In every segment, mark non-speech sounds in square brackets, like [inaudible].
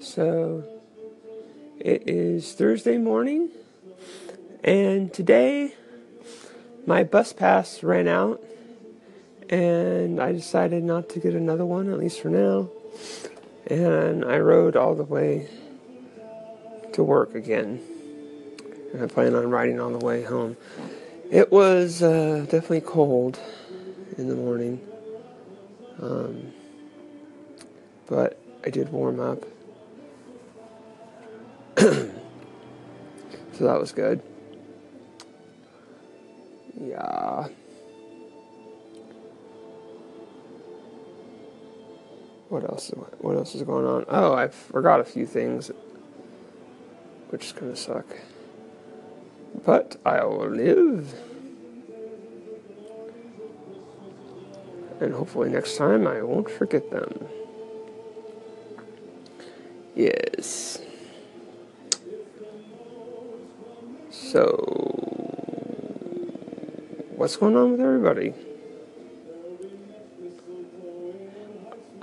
So it is Thursday morning, and today my bus pass ran out, and I decided not to get another one, at least for now. And I rode all the way to work again, and I plan on riding all the way home. It was uh, definitely cold in the morning, um, but I did warm up. [clears throat] so that was good. Yeah. What else? What else is going on? Oh, I forgot a few things, which is gonna suck. But I'll live. And hopefully next time I won't forget them. Yes. So, what's going on with everybody?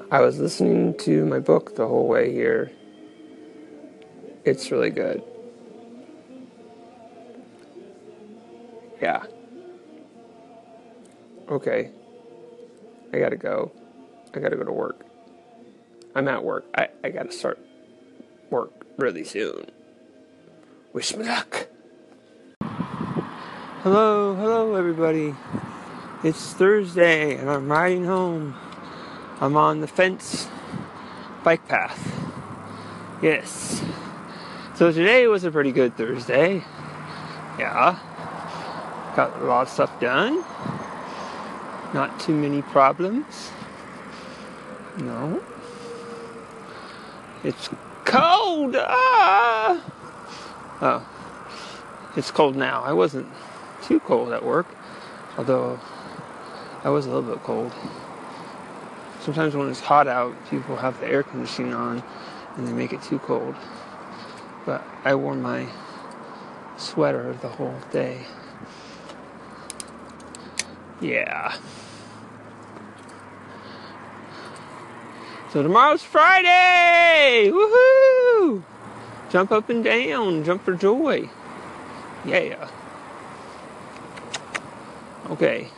I was listening to my book the whole way here. It's really good. Yeah. Okay. I gotta go. I gotta go to work. I'm at work. I, I gotta start work really soon. Wish me luck. Hello, hello, everybody. It's Thursday, and I'm riding home. I'm on the fence bike path. Yes. So today was a pretty good Thursday. Yeah. Got a lot of stuff done. Not too many problems. No. It's cold. Ah. Oh. It's cold now. I wasn't too cold at work, although I was a little bit cold. Sometimes when it's hot out, people have the air conditioning on and they make it too cold. But I wore my sweater the whole day. Yeah. So tomorrow's Friday! Woohoo! Jump up and down, jump for joy. Yeah. Okay.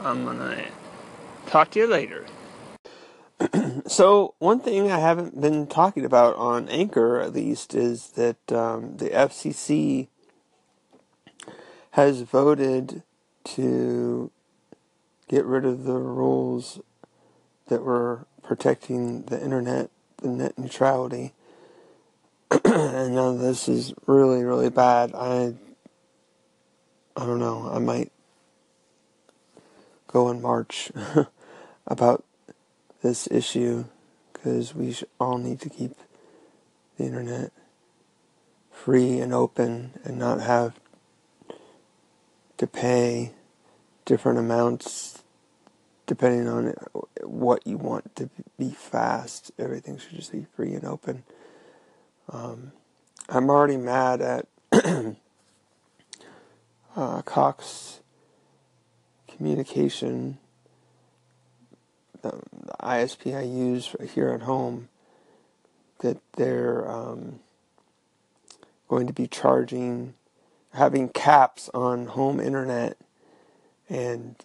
I'm gonna talk to you later. [clears throat] so, one thing I haven't been talking about on Anchor, at least, is that um, the FCC has voted to get rid of the rules that were protecting the internet, the net neutrality. [clears throat] and now this is really, really bad. I, I don't know. I might go and march [laughs] about this issue because we all need to keep the internet free and open and not have to pay different amounts depending on what you want to be fast, everything should just be free and open. Um, I'm already mad at [clears throat] uh, Cox Communication, the, the, ISP I use here at home, that they're um, going to be charging, having caps on home internet and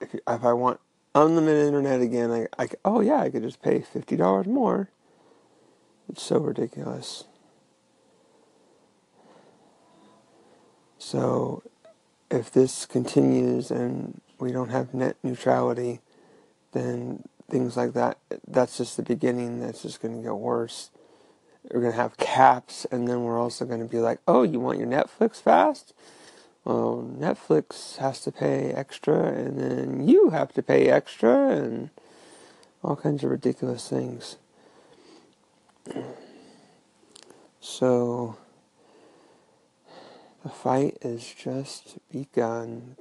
if, if I want unlimited internet again, I, I oh yeah, I could just pay fifty dollars more. It's so ridiculous. So, if this continues and we don't have net neutrality, then things like that, that's just the beginning. That's just going to get worse. We're going to have caps, and then we're also going to be like, oh, you want your Netflix fast? well, Netflix has to pay extra, and then you have to pay extra, and all kinds of ridiculous things. So, the fight is just begun.